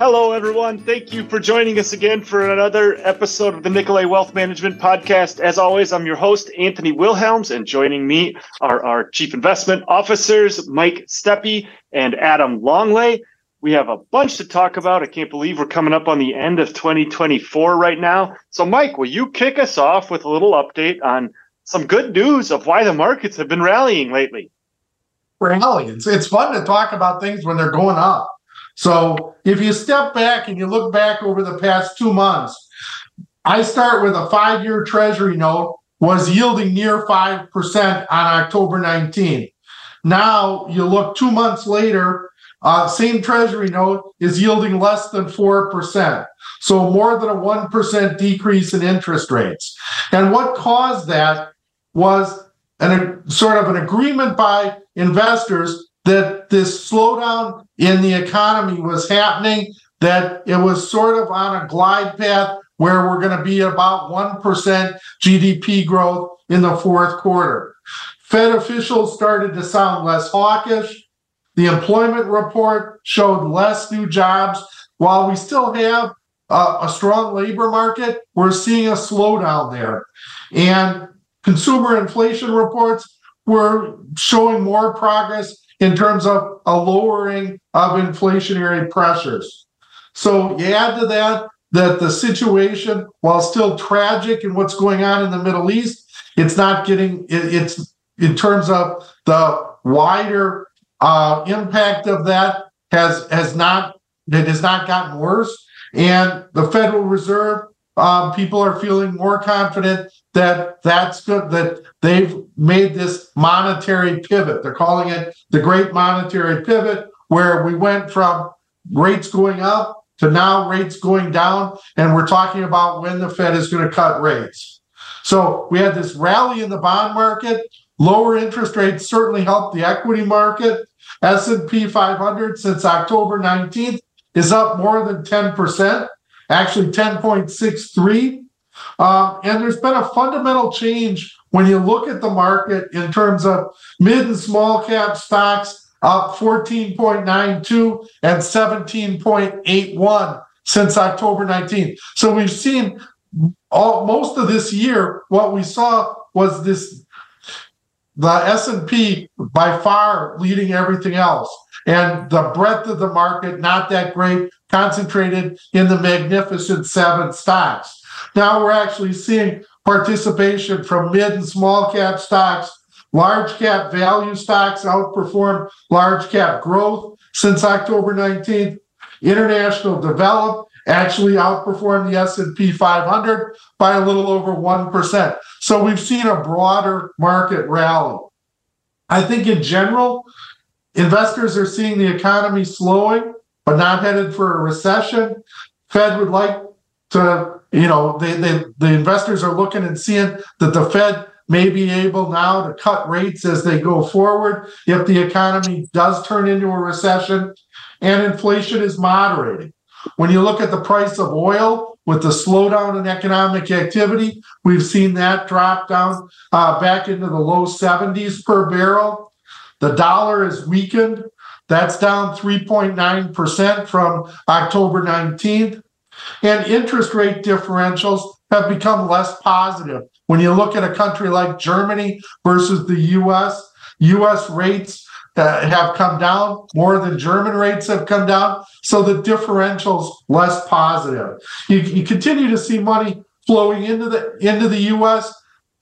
Hello, everyone. Thank you for joining us again for another episode of the Nicolet Wealth Management Podcast. As always, I'm your host, Anthony Wilhelms, and joining me are our Chief Investment Officers, Mike Steppe and Adam Longlais. We have a bunch to talk about. I can't believe we're coming up on the end of 2024 right now. So, Mike, will you kick us off with a little update on some good news of why the markets have been rallying lately? Rallying. It's, it's fun to talk about things when they're going up. So if you step back and you look back over the past two months, I start with a five year treasury note was yielding near 5% on October 19th. Now you look two months later, uh, same treasury note is yielding less than 4%. So more than a 1% decrease in interest rates. And what caused that was an, a, sort of an agreement by investors that this slowdown in the economy was happening, that it was sort of on a glide path where we're going to be about 1% GDP growth in the fourth quarter. Fed officials started to sound less hawkish. The employment report showed less new jobs. While we still have a strong labor market, we're seeing a slowdown there. And consumer inflation reports were showing more progress in terms of a lowering of inflationary pressures. So you add to that that the situation, while still tragic in what's going on in the Middle East, it's not getting it, it's in terms of the wider uh, impact of that has has not it has not gotten worse, and the Federal Reserve um, people are feeling more confident that that's good that they've made this monetary pivot. They're calling it the great monetary pivot where we went from rates going up to now rates going down and we're talking about when the fed is going to cut rates. So we had this rally in the bond market. Lower interest rates certainly helped the equity market. S&p 500 since october 19th is up more than 10% actually 10.63 um, and there's been a fundamental change when you look at the market in terms of mid and small cap stocks up 14.92 and 17.81 since October 19th. So we've seen all, most of this year, what we saw was this the S&P by far leading everything else and the breadth of the market not that great concentrated in the magnificent seven stocks now we're actually seeing participation from mid and small cap stocks. Large cap value stocks outperform large cap growth since October 19th. International developed actually outperformed the S&P 500 by a little over 1%. So we've seen a broader market rally. I think in general, investors are seeing the economy slowing, but not headed for a recession. Fed would like to you know, they, they, the investors are looking and seeing that the Fed may be able now to cut rates as they go forward if the economy does turn into a recession and inflation is moderating. When you look at the price of oil with the slowdown in economic activity, we've seen that drop down uh, back into the low 70s per barrel. The dollar is weakened. That's down 3.9% from October 19th. And interest rate differentials have become less positive. When you look at a country like Germany versus the US, US rates uh, have come down more than German rates have come down. So the differential's less positive. You, you continue to see money flowing into the into the US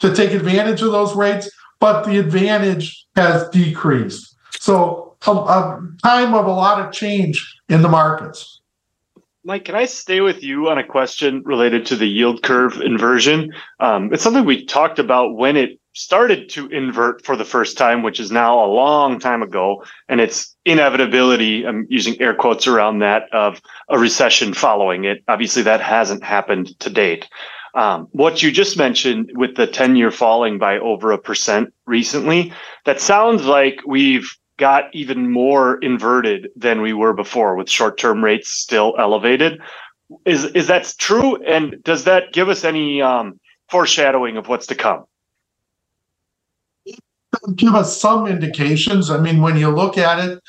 to take advantage of those rates, but the advantage has decreased. So a, a time of a lot of change in the markets. Mike, can I stay with you on a question related to the yield curve inversion? Um, it's something we talked about when it started to invert for the first time, which is now a long time ago, and its inevitability, I'm using air quotes around that, of a recession following it. Obviously, that hasn't happened to date. Um, what you just mentioned with the 10 year falling by over a percent recently, that sounds like we've got even more inverted than we were before with short-term rates still elevated. Is is that true? And does that give us any um, foreshadowing of what's to come? give us some indications. I mean, when you look at it,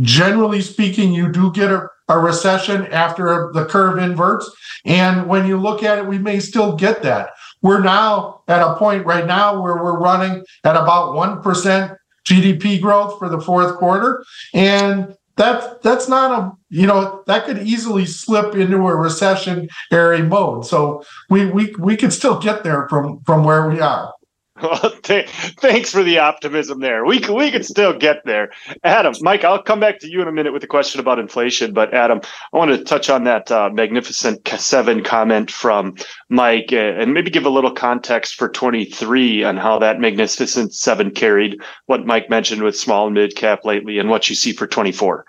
generally speaking, you do get a, a recession after the curve inverts. And when you look at it, we may still get that. We're now at a point right now where we're running at about 1% GDP growth for the fourth quarter. And that that's not a you know that could easily slip into a recessionary mode. So we we we could still get there from from where we are. Well, th- thanks for the optimism there. We can, we can still get there. Adam, Mike, I'll come back to you in a minute with a question about inflation. But Adam, I want to touch on that uh, magnificent seven comment from Mike and maybe give a little context for 23 on how that magnificent seven carried what Mike mentioned with small and mid cap lately and what you see for 24.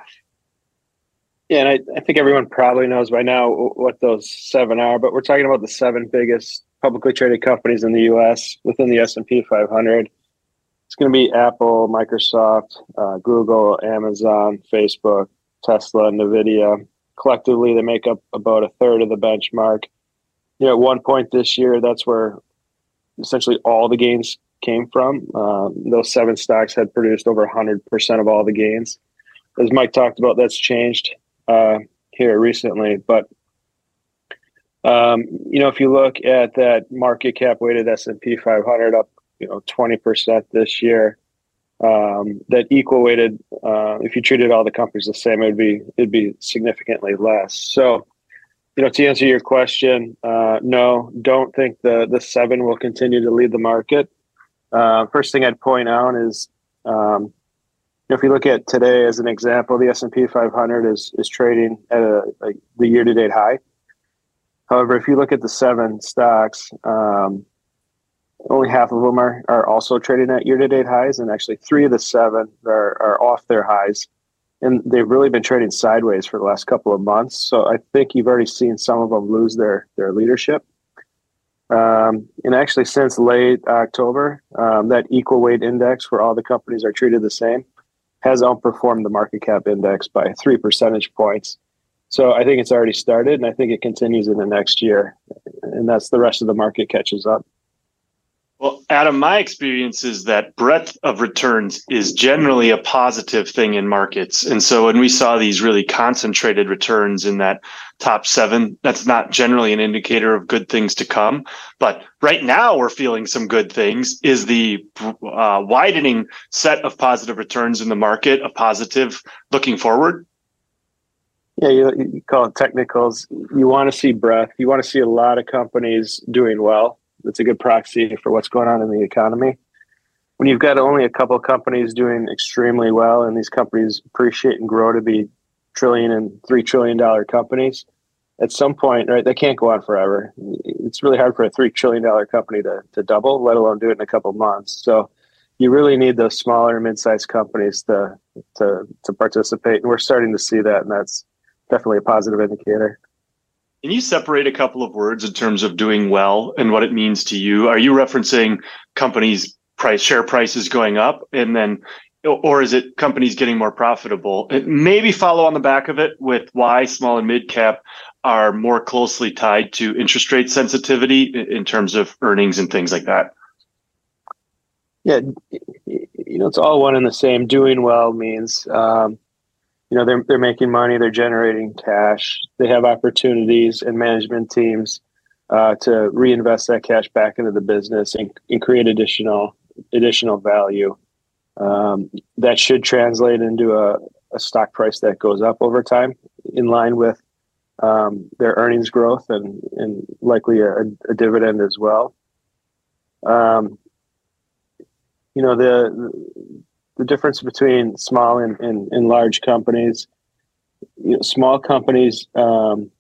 Yeah, and I, I think everyone probably knows by now what those seven are, but we're talking about the seven biggest publicly traded companies in the U.S. within the S&P 500. It's going to be Apple, Microsoft, uh, Google, Amazon, Facebook, Tesla, Nvidia. Collectively, they make up about a third of the benchmark. You know, at one point this year, that's where essentially all the gains came from. Um, those seven stocks had produced over 100% of all the gains. As Mike talked about, that's changed uh, here recently, but um, you know, if you look at that market cap weighted S and P 500 up, you know, 20% this year, um, that equal weighted, uh, if you treated all the companies the same, it'd be it'd be significantly less. So, you know, to answer your question, uh, no, don't think the the seven will continue to lead the market. Uh, first thing I'd point out is, um, if you look at today as an example, the S and P 500 is is trading at a, a the year to date high. However, if you look at the seven stocks, um, only half of them are, are also trading at year to date highs, and actually three of the seven are, are off their highs. And they've really been trading sideways for the last couple of months. So I think you've already seen some of them lose their, their leadership. Um, and actually, since late October, um, that equal weight index, where all the companies are treated the same, has outperformed the market cap index by three percentage points. So I think it's already started, and I think it continues in the next year, and that's the rest of the market catches up. Well, Adam, my experience is that breadth of returns is generally a positive thing in markets. And so when we saw these really concentrated returns in that top seven, that's not generally an indicator of good things to come. But right now we're feeling some good things. Is the uh, widening set of positive returns in the market a positive looking forward? Yeah, you, you call it technicals. You want to see breadth. You want to see a lot of companies doing well. That's a good proxy for what's going on in the economy. When you've got only a couple companies doing extremely well, and these companies appreciate and grow to be trillion and three trillion dollar companies, at some point, right, they can't go on forever. It's really hard for a three trillion dollar company to, to double, let alone do it in a couple months. So you really need those smaller mid-sized companies to to to participate, and we're starting to see that, and that's definitely a positive indicator. Can you separate a couple of words in terms of doing well and what it means to you? Are you referencing companies' price share prices going up, and then, or is it companies getting more profitable? Maybe follow on the back of it with why small and mid cap are more closely tied to interest rate sensitivity in terms of earnings and things like that. Yeah, you know, it's all one and the same. Doing well means um, you know they're they're making money, they're generating cash, they have opportunities and management teams uh, to reinvest that cash back into the business and, and create additional additional value. Um, that should translate into a, a, stock price that goes up over time, in line with um, their earnings growth and and likely a, a dividend as well. Um, you know the the difference between small and, and, and large companies. You know, small companies um,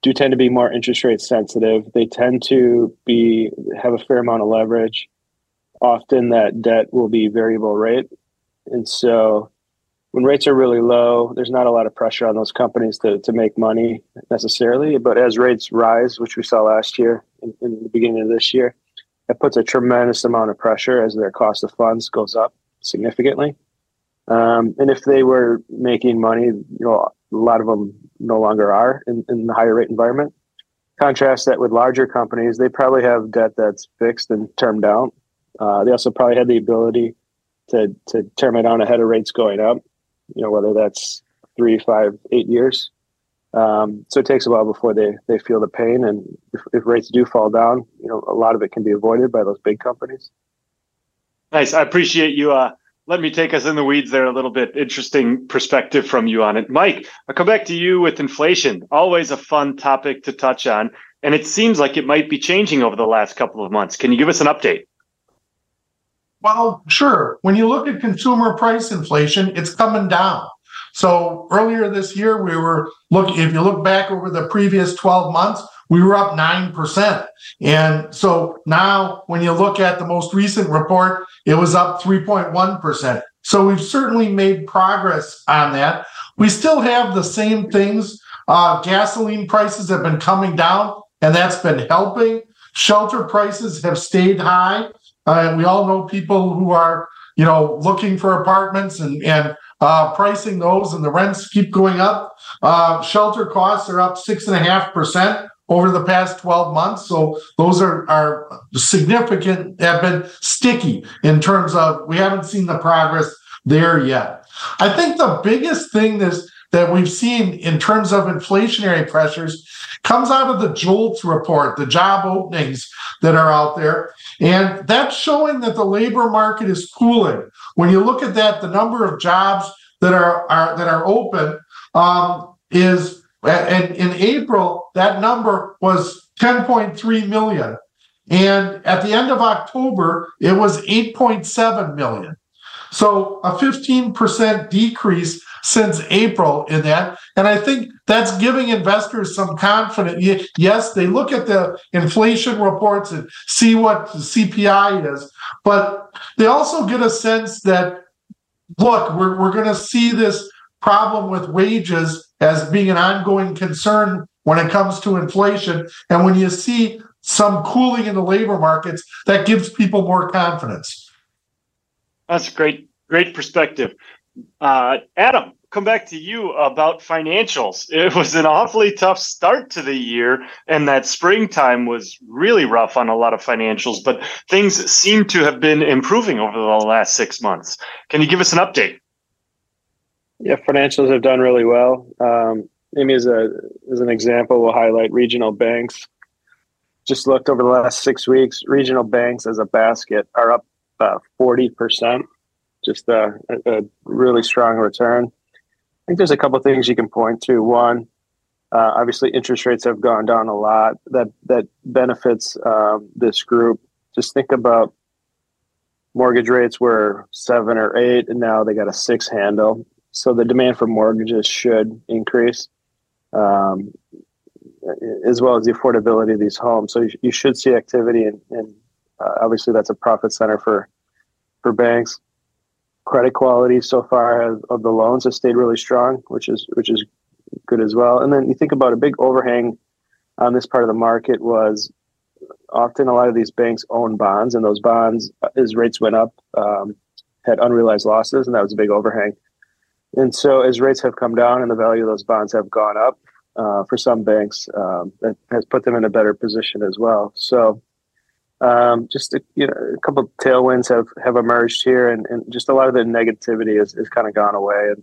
do tend to be more interest rate sensitive. They tend to be have a fair amount of leverage. Often that debt will be variable rate, and so when rates are really low, there's not a lot of pressure on those companies to, to make money necessarily. But as rates rise, which we saw last year in, in the beginning of this year, it puts a tremendous amount of pressure as their cost of funds goes up significantly. Um, and if they were making money, you know, a lot of them no longer are in, in the higher rate environment. Contrast that with larger companies, they probably have debt that's fixed and termed out. Uh, they also probably had the ability to to term it down ahead of rates going up. You know, whether that's three, five, eight years. Um, so it takes a while before they they feel the pain, and if, if rates do fall down, you know, a lot of it can be avoided by those big companies. Nice. I appreciate you. Uh, let me take us in the weeds there a little bit. Interesting perspective from you on it, Mike. I'll come back to you with inflation. Always a fun topic to touch on, and it seems like it might be changing over the last couple of months. Can you give us an update? Well, sure. When you look at consumer price inflation, it's coming down. So earlier this year, we were looking, if you look back over the previous 12 months, we were up 9%. And so now when you look at the most recent report, it was up 3.1%. So we've certainly made progress on that. We still have the same things. Uh, gasoline prices have been coming down, and that's been helping. Shelter prices have stayed high. Uh, we all know people who are, you know, looking for apartments and, and uh, pricing those, and the rents keep going up. Uh, shelter costs are up six and a half percent over the past 12 months. So those are, are significant, have been sticky in terms of we haven't seen the progress there yet. I think the biggest thing this, that we've seen in terms of inflationary pressures comes out of the JOLTS report, the job openings that are out there. And that's showing that the labor market is cooling. When you look at that, the number of jobs that are, are that are open um, is and in April, that number was 10.3 million. And at the end of October, it was 8.7 million. So a 15% decrease since April in that. And I think that's giving investors some confidence. Yes, they look at the inflation reports and see what the CPI is, but they also get a sense that, look, we're, we're going to see this problem with wages as being an ongoing concern when it comes to inflation. And when you see some cooling in the labor markets, that gives people more confidence. That's great, great perspective. Uh, Adam, come back to you about financials. It was an awfully tough start to the year, and that springtime was really rough on a lot of financials, but things seem to have been improving over the last six months. Can you give us an update? Yeah, financials have done really well. Um, maybe as a as an example, we'll highlight regional banks. Just looked over the last six weeks. Regional banks as a basket are up uh, forty percent. Just a, a, really strong return. I think there's a couple things you can point to. One, uh, obviously, interest rates have gone down a lot. That that benefits um, this group. Just think about mortgage rates were seven or eight, and now they got a six handle so the demand for mortgages should increase, um, as well as the affordability of these homes. So you, you should see activity, and, and uh, obviously that's a profit center for for banks. Credit quality so far of the loans has stayed really strong, which is which is good as well. And then you think about a big overhang on this part of the market was often a lot of these banks own bonds, and those bonds, as rates went up, um, had unrealized losses, and that was a big overhang. And so, as rates have come down and the value of those bonds have gone up uh, for some banks, um, that has put them in a better position as well. So, um, just a, you know, a couple of tailwinds have, have emerged here, and, and just a lot of the negativity has, has kind of gone away. And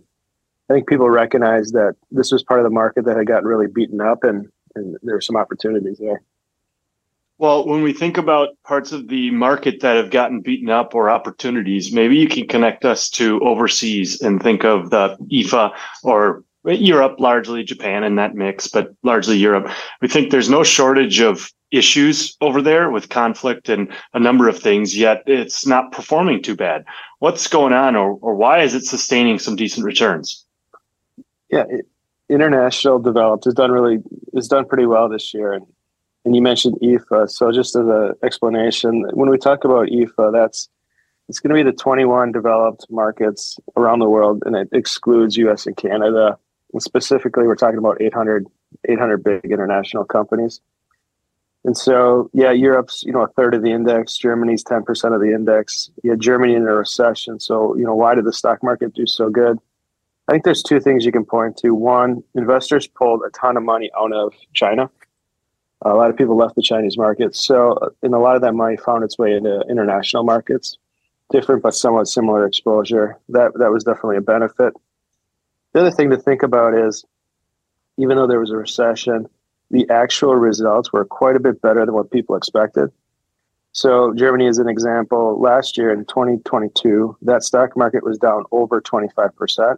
I think people recognize that this was part of the market that had gotten really beaten up, and, and there were some opportunities there. Well, when we think about parts of the market that have gotten beaten up or opportunities, maybe you can connect us to overseas and think of the EAFE or Europe, largely Japan in that mix, but largely Europe. We think there's no shortage of issues over there with conflict and a number of things, yet it's not performing too bad. What's going on, or, or why is it sustaining some decent returns? Yeah, it, international developed has done really has done pretty well this year, and and you mentioned EAFE. So just as an explanation, when we talk about EAFE, that's it's going to be the 21 developed markets around the world, and it excludes U.S. and Canada. And specifically, we're talking about 800 800 big international companies. And so, yeah, Europe's you know a third of the index. Germany's 10 percent of the index. Yeah, Germany in a recession. So you know, why did the stock market do so good? I think there's two things you can point to. One, investors pulled a ton of money out of China A lot of people left the Chinese market, so and a lot of that money found its way into international markets, different but somewhat similar exposure. That that was definitely a benefit. The other thing to think about is, even though there was a recession, the actual results were quite a bit better than what people expected. So Germany is an example. Last year in 2022, that stock market was down over 25%.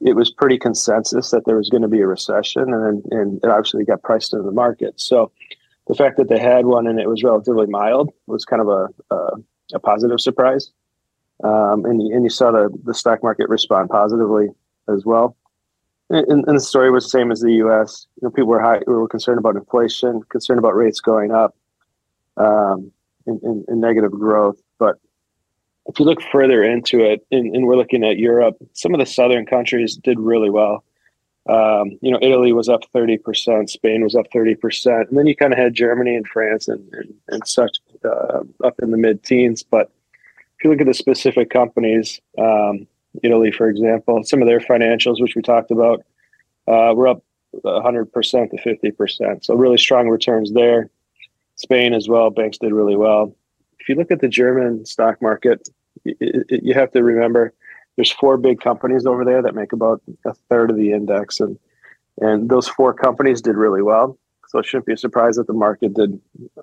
It was pretty consensus that there was going to be a recession, and and it obviously got priced into the market. So the fact that they had one and it was relatively mild was kind of a a, a positive surprise. Um, and you, and you saw the the stock market respond positively as well. And, and the story was the same as the U.S. You know, people were high, We were concerned about inflation, concerned about rates going up, um, and, and, and, negative growth. But if you look further into it, and, we're looking at Europe, some of the southern countries did really well. Um, you know, Italy was up 30%, Spain was up 30%. And then you kind of had Germany and France and, and, and such uh, up in the mid teens. But if you look at the specific companies, um, Italy, for example, some of their financials, which we talked about, uh, were up 100% to 50%. So really strong returns there. Spain as well, banks did really well. If you look at the German stock market, it, it, you have to remember there's four big companies over there that make about a third of the index, and and those four companies did really well. So it shouldn't be a surprise that the market did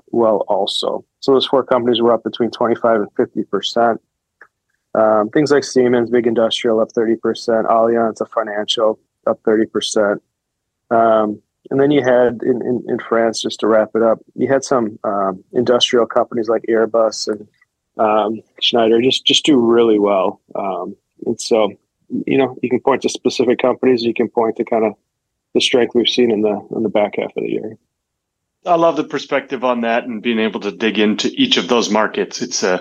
well also. So those four companies were up between 25 and 50 percent. Um, things like Siemens, big industrial, up 30%. Allianz, a financial, up 30%. Um, and then you had in, in, in, France, just to wrap it up, you had some um, industrial companies like Airbus and um, Schneider just, just do really well. Um, and so, you know, you can point to specific companies, you can point to kind of the strength we've seen in the in the back half of the year. I love the perspective on that and being able to dig into each of those markets. It's a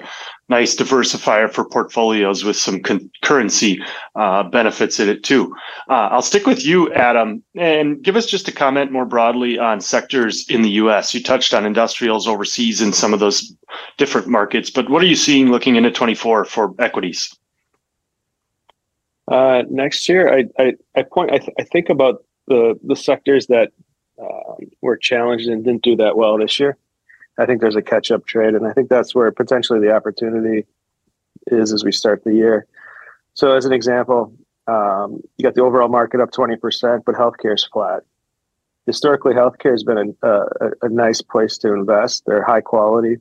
nice diversifier for portfolios with some currency uh, benefits in it too. Uh, I'll stick with you, Adam, and give us just a comment more broadly on sectors in the U.S. You touched on industrials overseas in some of those different markets, but what are you seeing looking into 24 for equities? Uh, next year, I, I, I point, I, th- I think about the the sectors that um, were challenged and didn't do that well this year. I think there's a catch up trade, and I think that's where potentially the opportunity is as we start the year. So, as an example, um, you got the overall market up 20%, but healthcare is flat. Historically, healthcare has been a, a, a, nice place to invest. They're high quality.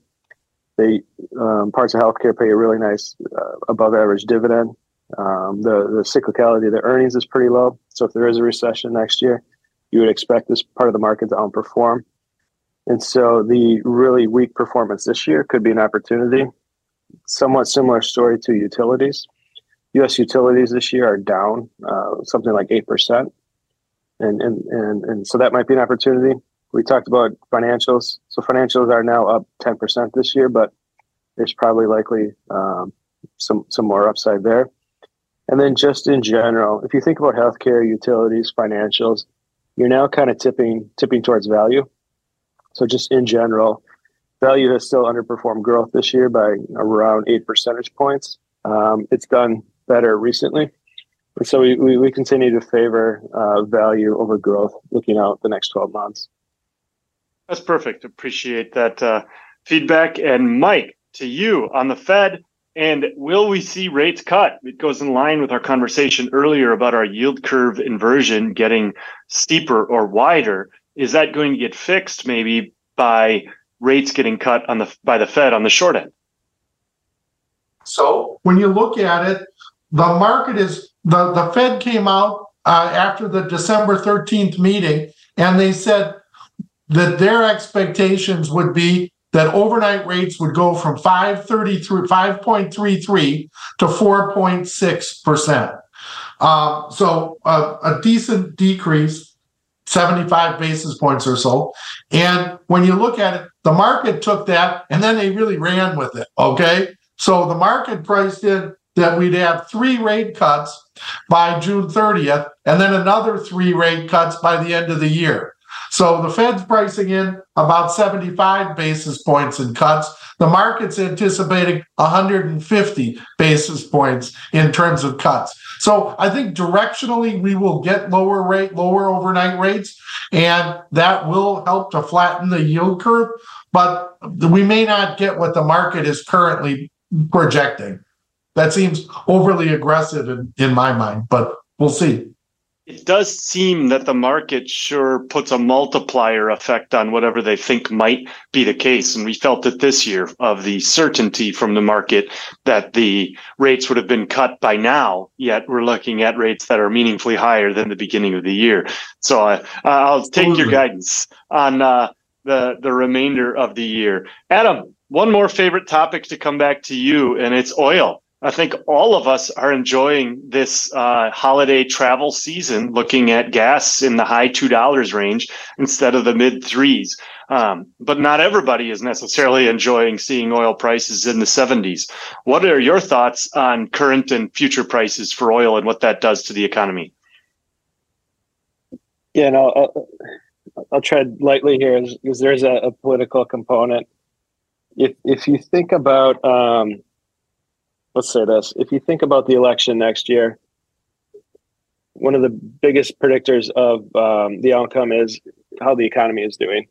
They um, parts of healthcare pay a really nice uh, above average dividend. Um, the the cyclicality of the earnings is pretty low. So if there is a recession next year, you would expect this part of the market to outperform. And so the really weak performance this year could be an opportunity. Somewhat similar story to utilities. U.S. utilities this year are down uh, something like eight percent, and, and and and so that might be an opportunity. We talked about financials. So financials are now up ten percent this year, but there's probably likely um, some some more upside there. And then just in general, if you think about healthcare, utilities, financials, you're now kind of tipping tipping towards value. So just in general, value has still underperformed growth this year by around eight percentage points. Um, it's done better recently. And so we, we, we continue to favor uh, value over growth looking out the next 12 months. That's perfect. Appreciate that uh, feedback. And Mike, to you on the Fed, and will we see rates cut? It goes in line with our conversation earlier about our yield curve inversion getting steeper or wider. Is that going to get fixed maybe by rates getting cut on the by the Fed on the short end? So when you look at it, the market is the, the Fed came out uh, after the December 13th meeting and they said that their expectations would be that overnight rates would go from 533 5.33 to 4.6 percent. Uh, so uh, a decent decrease, 75 basis points or so. And when you look at it, the market took that and then they really ran with it. Okay. So the market priced in that we'd have three rate cuts by June 30th and then another three rate cuts by the end of the year. So the Fed's pricing in about 75 basis points in cuts. The market's anticipating 150 basis points in terms of cuts. So I think directionally we will get lower rate, lower overnight rates, and that will help to flatten the yield curve. But we may not get what the market is currently projecting. That seems overly aggressive in, in my mind, but we'll see it does seem that the market sure puts a multiplier effect on whatever they think might be the case. And we felt it this year of the certainty from the market that the rates would have been cut by now, yet we're looking at rates that are meaningfully higher than the beginning of the year. So uh, I'll take your guidance on uh, the, the remainder of the year. Adam, one more favorite topic to come back to you, and it's oil. I think all of us are enjoying this uh, holiday travel season, looking at gas in the high two dollars range instead of the mid threes. Um, but not everybody is necessarily enjoying seeing oil prices in the seventies. What are your thoughts on current and future prices for oil and what that does to the economy? Yeah, no, I'll, I'll tread lightly here because there's a, a, political component. If if you think about um, let's say this. If you think about the election next year one of the biggest predictors of um, the outcome is how the economy is doing.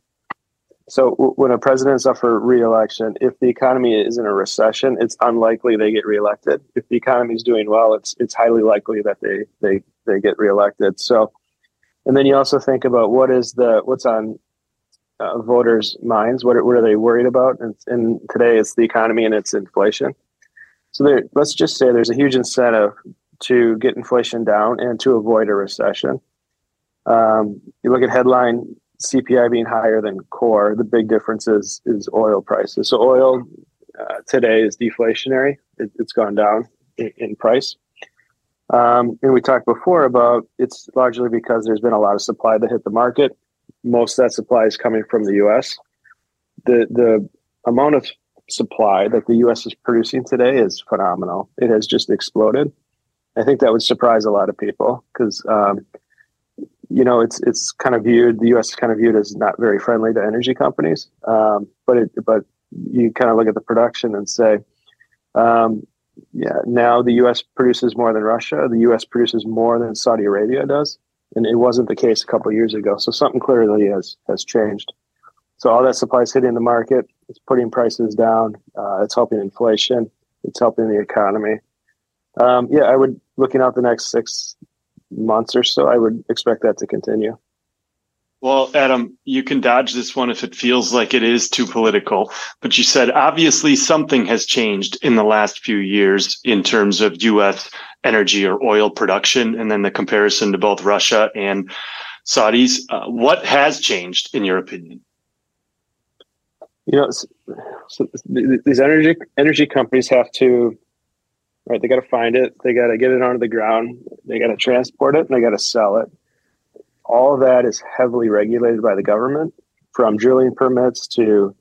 So w- when a president's up for reelection if the economy is in a recession it's unlikely they get reelected. If the economy is doing well it's it's highly likely that they they they get reelected. So and then you also think about what is the what's on uh, voters minds what, what are they worried about? And, and today it's the economy and it's inflation so there, let's just say there's a huge incentive to get inflation down and to avoid a recession. Um, you look at headline CPI being higher than core. The big difference is is oil prices. So oil uh, today is deflationary. It, has gone down in, in price. Um, and we talked before about it's largely because there's been a lot of supply that hit the market. Most of that supply is coming from the U.S. The the amount of supply that the U.S. is producing today is phenomenal. It has just exploded. I think that would surprise a lot of people because, um, you know, it's it's kind of viewed the U.S. is kind of viewed as not very friendly to energy companies. Um, but it but you kind of look at the production and say, um, yeah, now the U.S. produces more than Russia. The U.S. produces more than Saudi Arabia does, and it wasn't the case a couple years ago. So something clearly has has changed. So all that supply is hitting the market. It's putting prices down. Uh, it's helping inflation. It's helping the economy. Um, yeah, I would looking out the next six months or so. I would expect that to continue. Well, Adam, you can dodge this one if it feels like it is too political. But you said obviously something has changed in the last few years in terms of U.S. energy or oil production, and then the comparison to both Russia and Saudis. Uh, what has changed, in your opinion? You know, so these energy energy companies have to, right? They got to find it. They got to get it onto the ground. They got to transport it, and they got to sell it. All of that is heavily regulated by the government, from drilling permits to,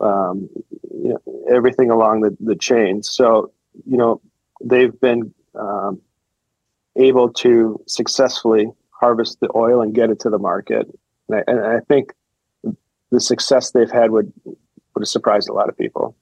um, you know, everything along the, the chain. So, you know, they've been um, able to successfully harvest the oil and get it to the market. And I, and I think the success they've had would would have surprised a lot of people.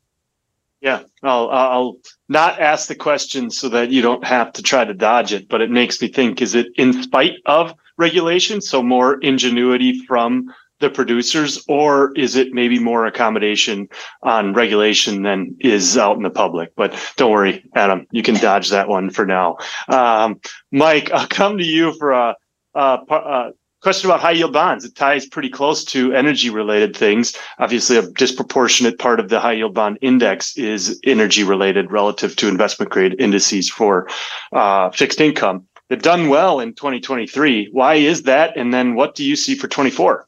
Yeah, I'll I'll not ask the question so that you don't have to try to dodge it, but it makes me think: is it in spite of regulation, so more ingenuity from the producers, or is it maybe more accommodation on regulation than is out in the public? But don't worry, Adam, you can dodge that one for now. Um, Mike, I'll come to you for a, a, a question about high yield bonds. It ties pretty close to energy related things. Obviously, a disproportionate part of the high yield bond index is energy related relative to investment grade indices for uh, fixed income. They've done well in 2023. Why is that? And then what do you see for 24?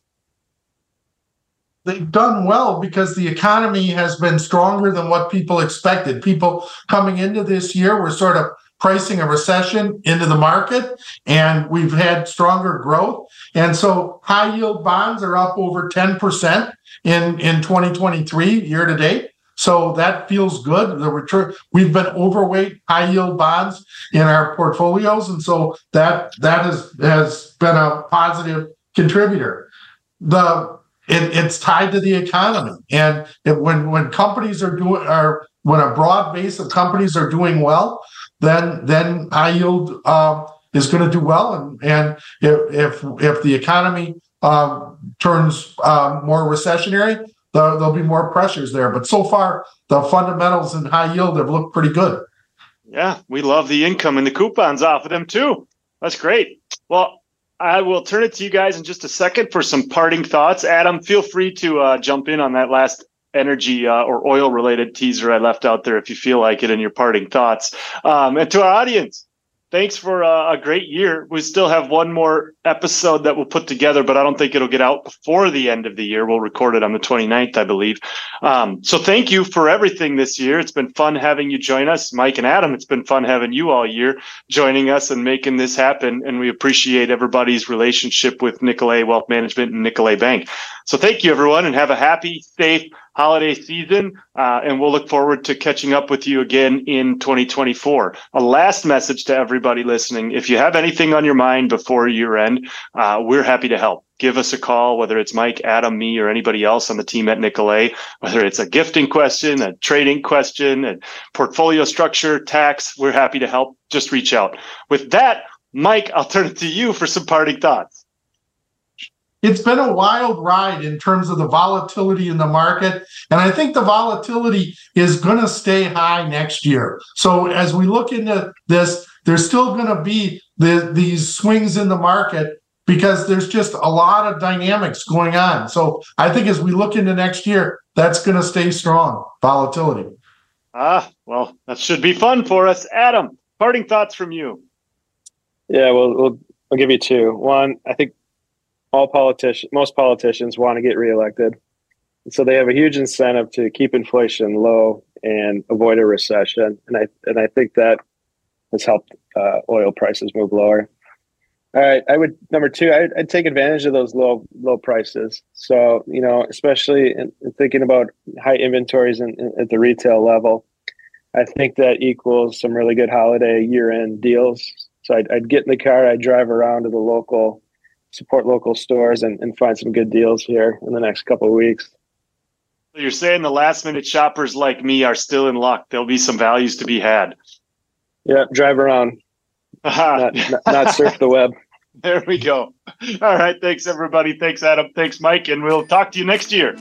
They've done well because the economy has been stronger than what people expected. People coming into this year were sort of pricing a recession into the market and we've had stronger growth. And so high yield bonds are up over 10% in, in 2023 year to date. So that feels good. The return we've been overweight high yield bonds in our portfolios. And so that that has has been a positive contributor. the it, it's tied to the economy, and it, when when companies are doing are when a broad base of companies are doing well, then then high yield uh, is going to do well, and and if if if the economy um, turns uh, more recessionary, there, there'll be more pressures there. But so far, the fundamentals in high yield have looked pretty good. Yeah, we love the income and the coupons off of them too. That's great. Well, I will turn it to you guys in just a second for some parting thoughts. Adam, feel free to uh, jump in on that last energy uh, or oil related teaser I left out there if you feel like it in your parting thoughts. Um, and to our audience, thanks for a, a, great year. We still have one more episode that we'll put together, but I don't think it'll get out before the end of the year. We'll record it on the 29th, I believe. Um, so thank you for everything this year. It's been fun having you join us, Mike and Adam. It's been fun having you all year joining us and making this happen. And we appreciate everybody's relationship with Nicolet Wealth Management and Nicolet Bank. So thank you, everyone, and have a happy, safe, holiday season. Uh, and we'll look forward to catching up with you again in 2024. A last message to everybody listening. If you have anything on your mind before year end, uh, we're happy to help. Give us a call, whether it's Mike, Adam, me, or anybody else on the team at Nicolet, whether it's a gifting question, a trading question, a portfolio structure, tax, we're happy to help. Just reach out. With that, Mike, I'll turn it to you for some parting thoughts it's been a wild ride in terms of the volatility in the market. And I think the volatility is going to stay high next year. So as we look into this, there's still going to be the, these swings in the market because there's just a lot of dynamics going on. So I think as we look into next year, that's going to stay strong, volatility. Ah, well, that should be fun for us. Adam, parting thoughts from you. Yeah, well, we'll I'll give you two. One, I think all politicians, most politicians want to get reelected. So they have a huge incentive to keep inflation low and avoid a recession. And I and I think that has helped uh, oil prices move lower. All right, I would number two. I'd, I'd, take advantage of those low low prices. So you know, especially in, in thinking about high inventories in, in, at the retail level, I think that equals some really good holiday year end deals. So I'd, I'd, get in the car, I'd drive around to the local support local stores and, and find some good deals here in the next couple of weeks. So you're saying the last minute shoppers like me are still in luck. There'll be some values to be had. Yeah, drive around, not, not, not surf the web. There we go. All right. Thanks, everybody. Thanks, Adam. Thanks, Mike. And we'll talk to you next year.